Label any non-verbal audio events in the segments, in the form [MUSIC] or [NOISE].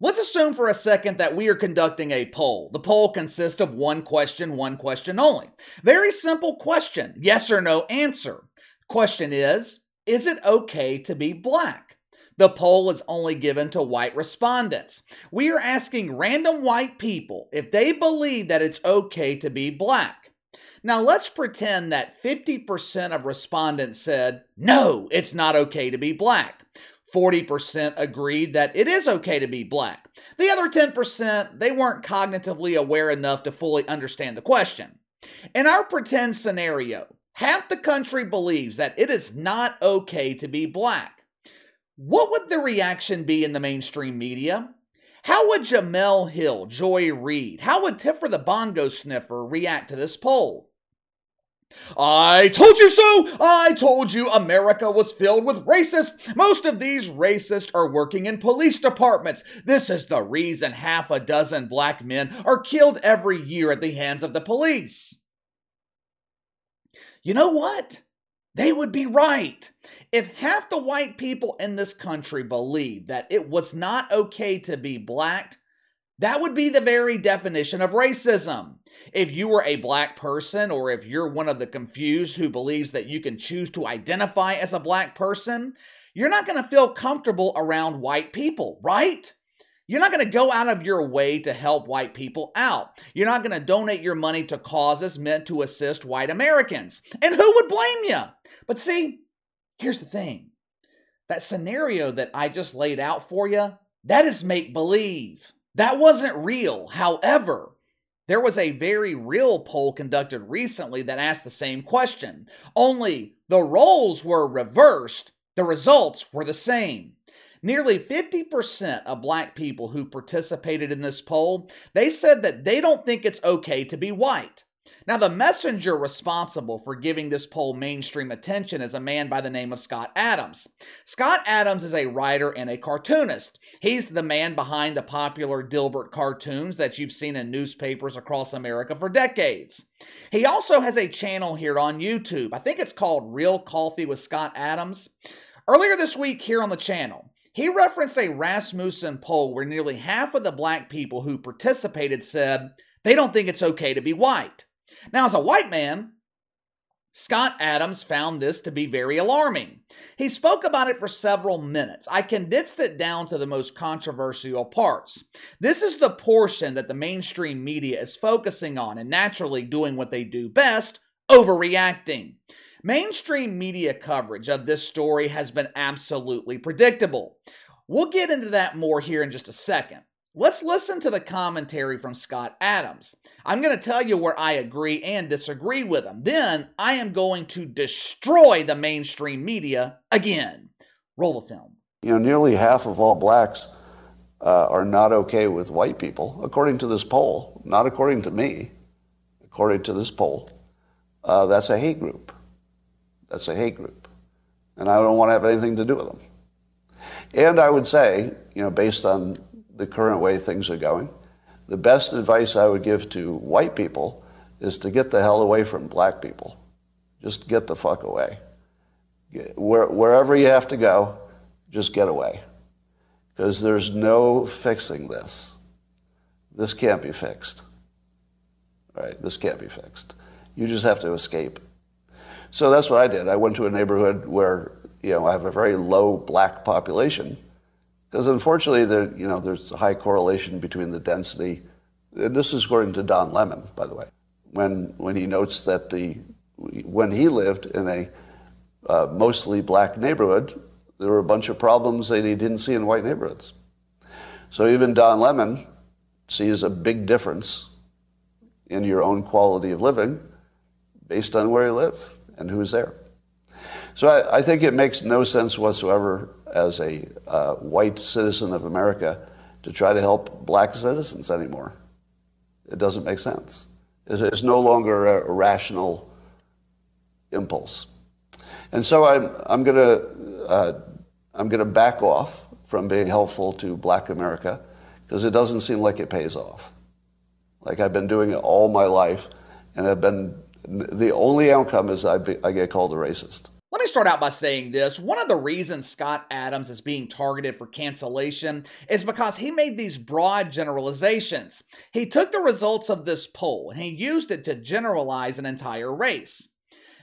Let's assume for a second that we are conducting a poll. The poll consists of one question, one question only. Very simple question yes or no answer. Question is Is it okay to be black? The poll is only given to white respondents. We are asking random white people if they believe that it's okay to be black. Now, let's pretend that 50% of respondents said, no, it's not okay to be black. 40% agreed that it is okay to be black. The other 10%, they weren't cognitively aware enough to fully understand the question. In our pretend scenario, half the country believes that it is not okay to be black. What would the reaction be in the mainstream media? How would Jemele Hill, Joy Reid, how would Tiffer the Bongo Sniffer react to this poll? I told you so! I told you America was filled with racists. Most of these racists are working in police departments. This is the reason half a dozen black men are killed every year at the hands of the police. You know what? They would be right. If half the white people in this country believed that it was not okay to be black, that would be the very definition of racism. If you were a black person, or if you're one of the confused who believes that you can choose to identify as a black person, you're not going to feel comfortable around white people, right? You're not going to go out of your way to help white people out. You're not going to donate your money to causes meant to assist white Americans. And who would blame you? But see, here's the thing that scenario that I just laid out for you, that is make believe. That wasn't real. However, there was a very real poll conducted recently that asked the same question, only the roles were reversed, the results were the same. Nearly 50% of black people who participated in this poll, they said that they don't think it's okay to be white. Now, the messenger responsible for giving this poll mainstream attention is a man by the name of Scott Adams. Scott Adams is a writer and a cartoonist. He's the man behind the popular Dilbert cartoons that you've seen in newspapers across America for decades. He also has a channel here on YouTube. I think it's called Real Coffee with Scott Adams. Earlier this week here on the channel, he referenced a Rasmussen poll where nearly half of the black people who participated said they don't think it's okay to be white. Now, as a white man, Scott Adams found this to be very alarming. He spoke about it for several minutes. I condensed it down to the most controversial parts. This is the portion that the mainstream media is focusing on and naturally doing what they do best overreacting. Mainstream media coverage of this story has been absolutely predictable. We'll get into that more here in just a second. Let's listen to the commentary from Scott Adams. I'm going to tell you where I agree and disagree with him. Then I am going to destroy the mainstream media again. Roll the film. You know, nearly half of all blacks uh, are not okay with white people, according to this poll, not according to me, according to this poll. Uh, that's a hate group. That's a hate group. And I don't want to have anything to do with them. And I would say, you know, based on the current way things are going. The best advice I would give to white people is to get the hell away from black people. Just get the fuck away. Where, wherever you have to go, just get away. Because there's no fixing this. This can't be fixed. Right? This can't be fixed. You just have to escape. So that's what I did. I went to a neighborhood where, you know, I have a very low black population because unfortunately, there, you know, there's a high correlation between the density. And This is according to Don Lemon, by the way, when, when he notes that the, when he lived in a uh, mostly black neighborhood, there were a bunch of problems that he didn't see in white neighborhoods. So even Don Lemon sees a big difference in your own quality of living based on where you live and who's there. So I, I think it makes no sense whatsoever as a uh, white citizen of America to try to help black citizens anymore. It doesn't make sense. It's no longer a rational impulse. And so I'm, I'm going to uh, I'm going to back off from being helpful to black America because it doesn't seem like it pays off. Like I've been doing it all my life, and I've been the only outcome is I, be, I get called a racist. Start out by saying this. One of the reasons Scott Adams is being targeted for cancellation is because he made these broad generalizations. He took the results of this poll and he used it to generalize an entire race.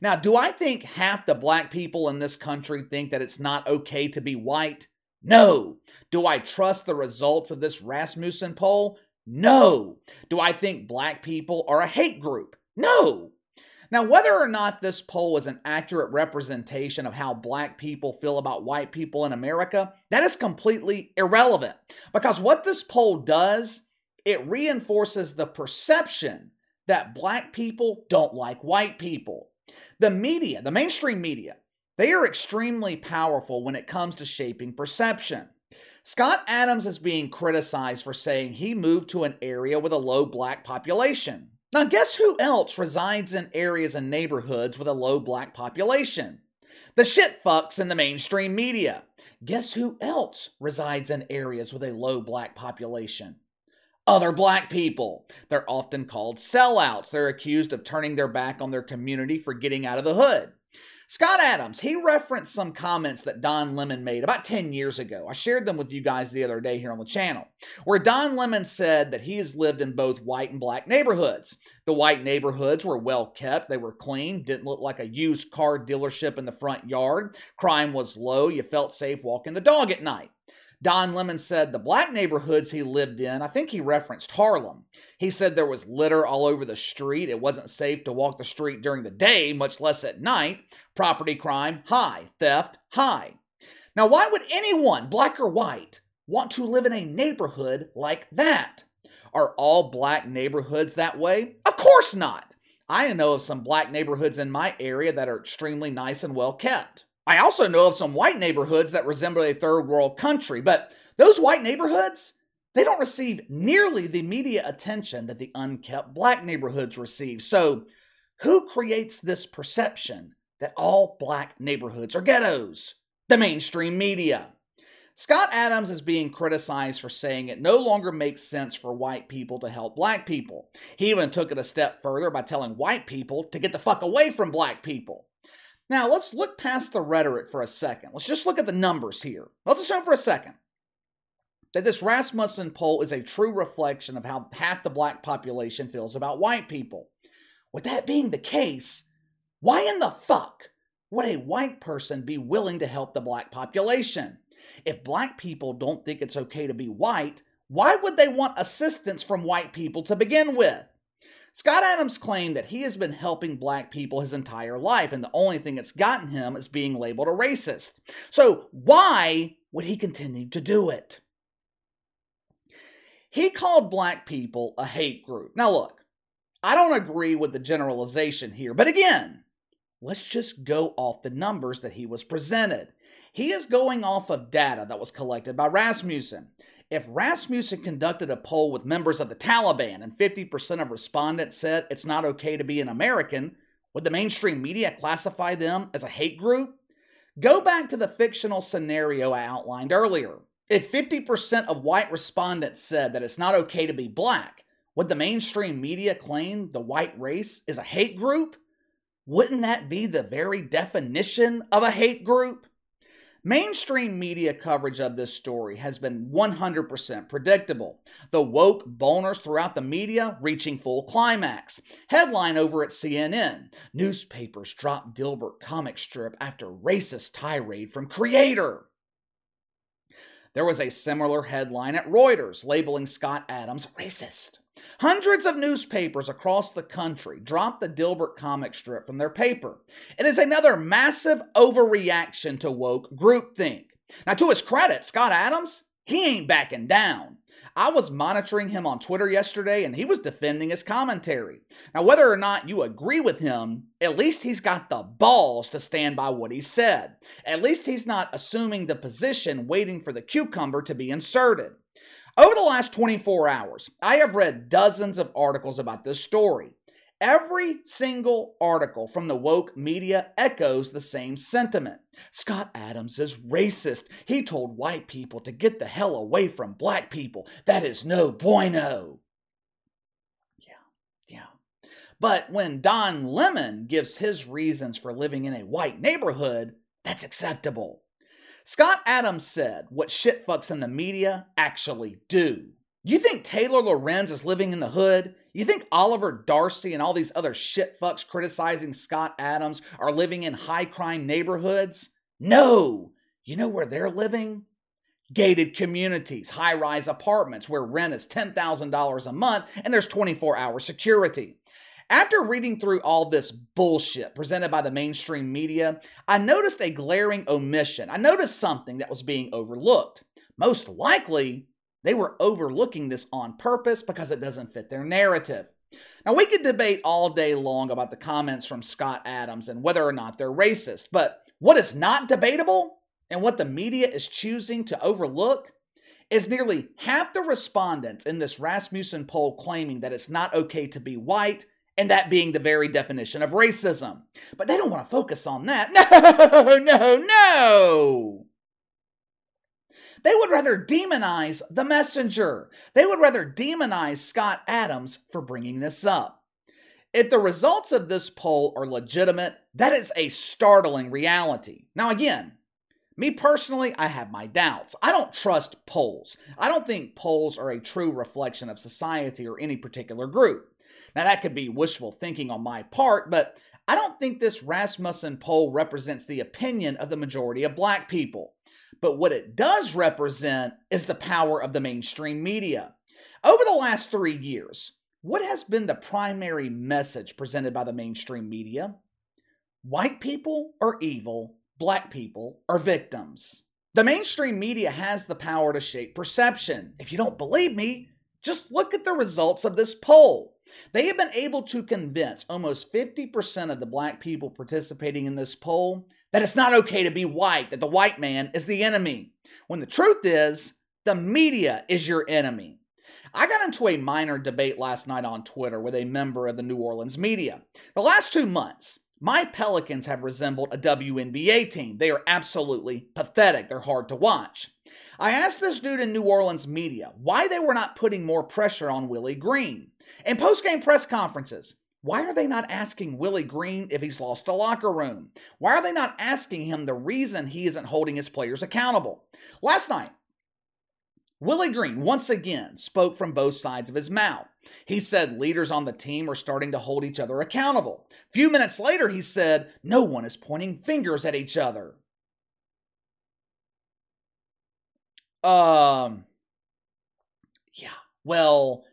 Now, do I think half the black people in this country think that it's not okay to be white? No. Do I trust the results of this Rasmussen poll? No. Do I think black people are a hate group? No. Now, whether or not this poll is an accurate representation of how black people feel about white people in America, that is completely irrelevant. Because what this poll does, it reinforces the perception that black people don't like white people. The media, the mainstream media, they are extremely powerful when it comes to shaping perception. Scott Adams is being criticized for saying he moved to an area with a low black population. Now, guess who else resides in areas and neighborhoods with a low black population? The shit fucks in the mainstream media. Guess who else resides in areas with a low black population? Other black people. They're often called sellouts. They're accused of turning their back on their community for getting out of the hood. Scott Adams, he referenced some comments that Don Lemon made about 10 years ago. I shared them with you guys the other day here on the channel, where Don Lemon said that he has lived in both white and black neighborhoods. The white neighborhoods were well kept, they were clean, didn't look like a used car dealership in the front yard. Crime was low, you felt safe walking the dog at night. Don Lemon said the black neighborhoods he lived in, I think he referenced Harlem. He said there was litter all over the street. It wasn't safe to walk the street during the day, much less at night. Property crime, high. Theft, high. Now, why would anyone, black or white, want to live in a neighborhood like that? Are all black neighborhoods that way? Of course not. I know of some black neighborhoods in my area that are extremely nice and well kept. I also know of some white neighborhoods that resemble a third world country, but those white neighborhoods, they don't receive nearly the media attention that the unkept black neighborhoods receive. So, who creates this perception that all black neighborhoods are ghettos? The mainstream media. Scott Adams is being criticized for saying it no longer makes sense for white people to help black people. He even took it a step further by telling white people to get the fuck away from black people. Now, let's look past the rhetoric for a second. Let's just look at the numbers here. Let's assume for a second that this Rasmussen poll is a true reflection of how half the black population feels about white people. With that being the case, why in the fuck would a white person be willing to help the black population? If black people don't think it's okay to be white, why would they want assistance from white people to begin with? Scott Adams claimed that he has been helping black people his entire life, and the only thing that's gotten him is being labeled a racist. So, why would he continue to do it? He called black people a hate group. Now, look, I don't agree with the generalization here, but again, let's just go off the numbers that he was presented. He is going off of data that was collected by Rasmussen. If Rasmussen conducted a poll with members of the Taliban and 50% of respondents said it's not okay to be an American, would the mainstream media classify them as a hate group? Go back to the fictional scenario I outlined earlier. If 50% of white respondents said that it's not okay to be black, would the mainstream media claim the white race is a hate group? Wouldn't that be the very definition of a hate group? Mainstream media coverage of this story has been 100% predictable. The woke boners throughout the media reaching full climax. Headline over at CNN Newspapers drop Dilbert comic strip after racist tirade from creator. There was a similar headline at Reuters labeling Scott Adams racist. Hundreds of newspapers across the country dropped the Dilbert comic strip from their paper. It is another massive overreaction to woke groupthink. Now, to his credit, Scott Adams, he ain't backing down. I was monitoring him on Twitter yesterday and he was defending his commentary. Now, whether or not you agree with him, at least he's got the balls to stand by what he said. At least he's not assuming the position waiting for the cucumber to be inserted. Over the last 24 hours, I have read dozens of articles about this story. Every single article from the woke media echoes the same sentiment. Scott Adams is racist. He told white people to get the hell away from black people. That is no bueno. Yeah, yeah. But when Don Lemon gives his reasons for living in a white neighborhood, that's acceptable. Scott Adams said what shitfucks in the media actually do. You think Taylor Lorenz is living in the hood? You think Oliver Darcy and all these other shitfucks criticizing Scott Adams are living in high crime neighborhoods? No! You know where they're living? Gated communities, high rise apartments where rent is $10,000 a month and there's 24 hour security. After reading through all this bullshit presented by the mainstream media, I noticed a glaring omission. I noticed something that was being overlooked. Most likely, they were overlooking this on purpose because it doesn't fit their narrative. Now, we could debate all day long about the comments from Scott Adams and whether or not they're racist, but what is not debatable and what the media is choosing to overlook is nearly half the respondents in this Rasmussen poll claiming that it's not okay to be white and that being the very definition of racism. But they don't want to focus on that. [LAUGHS] No, no, no. They would rather demonize the messenger. They would rather demonize Scott Adams for bringing this up. If the results of this poll are legitimate, that is a startling reality. Now, again, me personally, I have my doubts. I don't trust polls. I don't think polls are a true reflection of society or any particular group. Now, that could be wishful thinking on my part, but I don't think this Rasmussen poll represents the opinion of the majority of black people. But what it does represent is the power of the mainstream media. Over the last three years, what has been the primary message presented by the mainstream media? White people are evil, black people are victims. The mainstream media has the power to shape perception. If you don't believe me, just look at the results of this poll. They have been able to convince almost 50% of the black people participating in this poll that it's not okay to be white, that the white man is the enemy. When the truth is, the media is your enemy. I got into a minor debate last night on Twitter with a member of the New Orleans media. The last two months, my Pelicans have resembled a WNBA team. They are absolutely pathetic. They're hard to watch. I asked this dude in New Orleans media why they were not putting more pressure on Willie Green. In post-game press conferences, why are they not asking Willie Green if he's lost the locker room? Why are they not asking him the reason he isn't holding his players accountable? Last night, Willie Green once again spoke from both sides of his mouth. He said leaders on the team are starting to hold each other accountable. A few minutes later, he said no one is pointing fingers at each other. Um, yeah, well,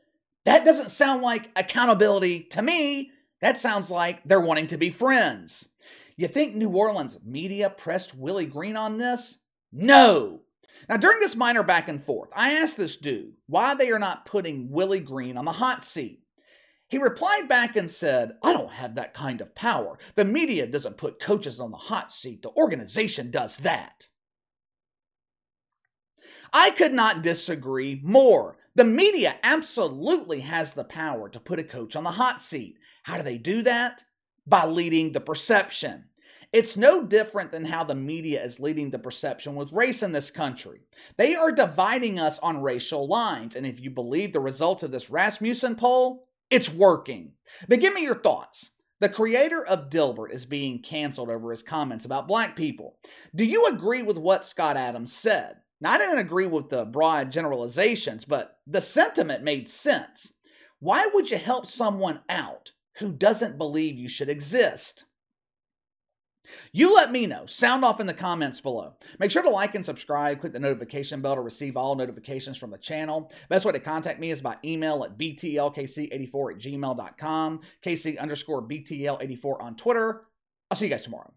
that doesn't sound like accountability to me. That sounds like they're wanting to be friends. You think New Orleans media pressed Willie Green on this? No. Now, during this minor back and forth, I asked this dude why they are not putting Willie Green on the hot seat. He replied back and said, I don't have that kind of power. The media doesn't put coaches on the hot seat, the organization does that. I could not disagree more. The media absolutely has the power to put a coach on the hot seat. How do they do that? By leading the perception. It's no different than how the media is leading the perception with race in this country. They are dividing us on racial lines, and if you believe the results of this Rasmussen poll, it's working. But give me your thoughts. The creator of Dilbert is being canceled over his comments about black people. Do you agree with what Scott Adams said? Now, I didn't agree with the broad generalizations, but the sentiment made sense. Why would you help someone out who doesn't believe you should exist? You let me know. Sound off in the comments below. Make sure to like and subscribe. Click the notification bell to receive all notifications from the channel. Best way to contact me is by email at btlkc84 at gmail.com, kc underscore btl84 on Twitter. I'll see you guys tomorrow.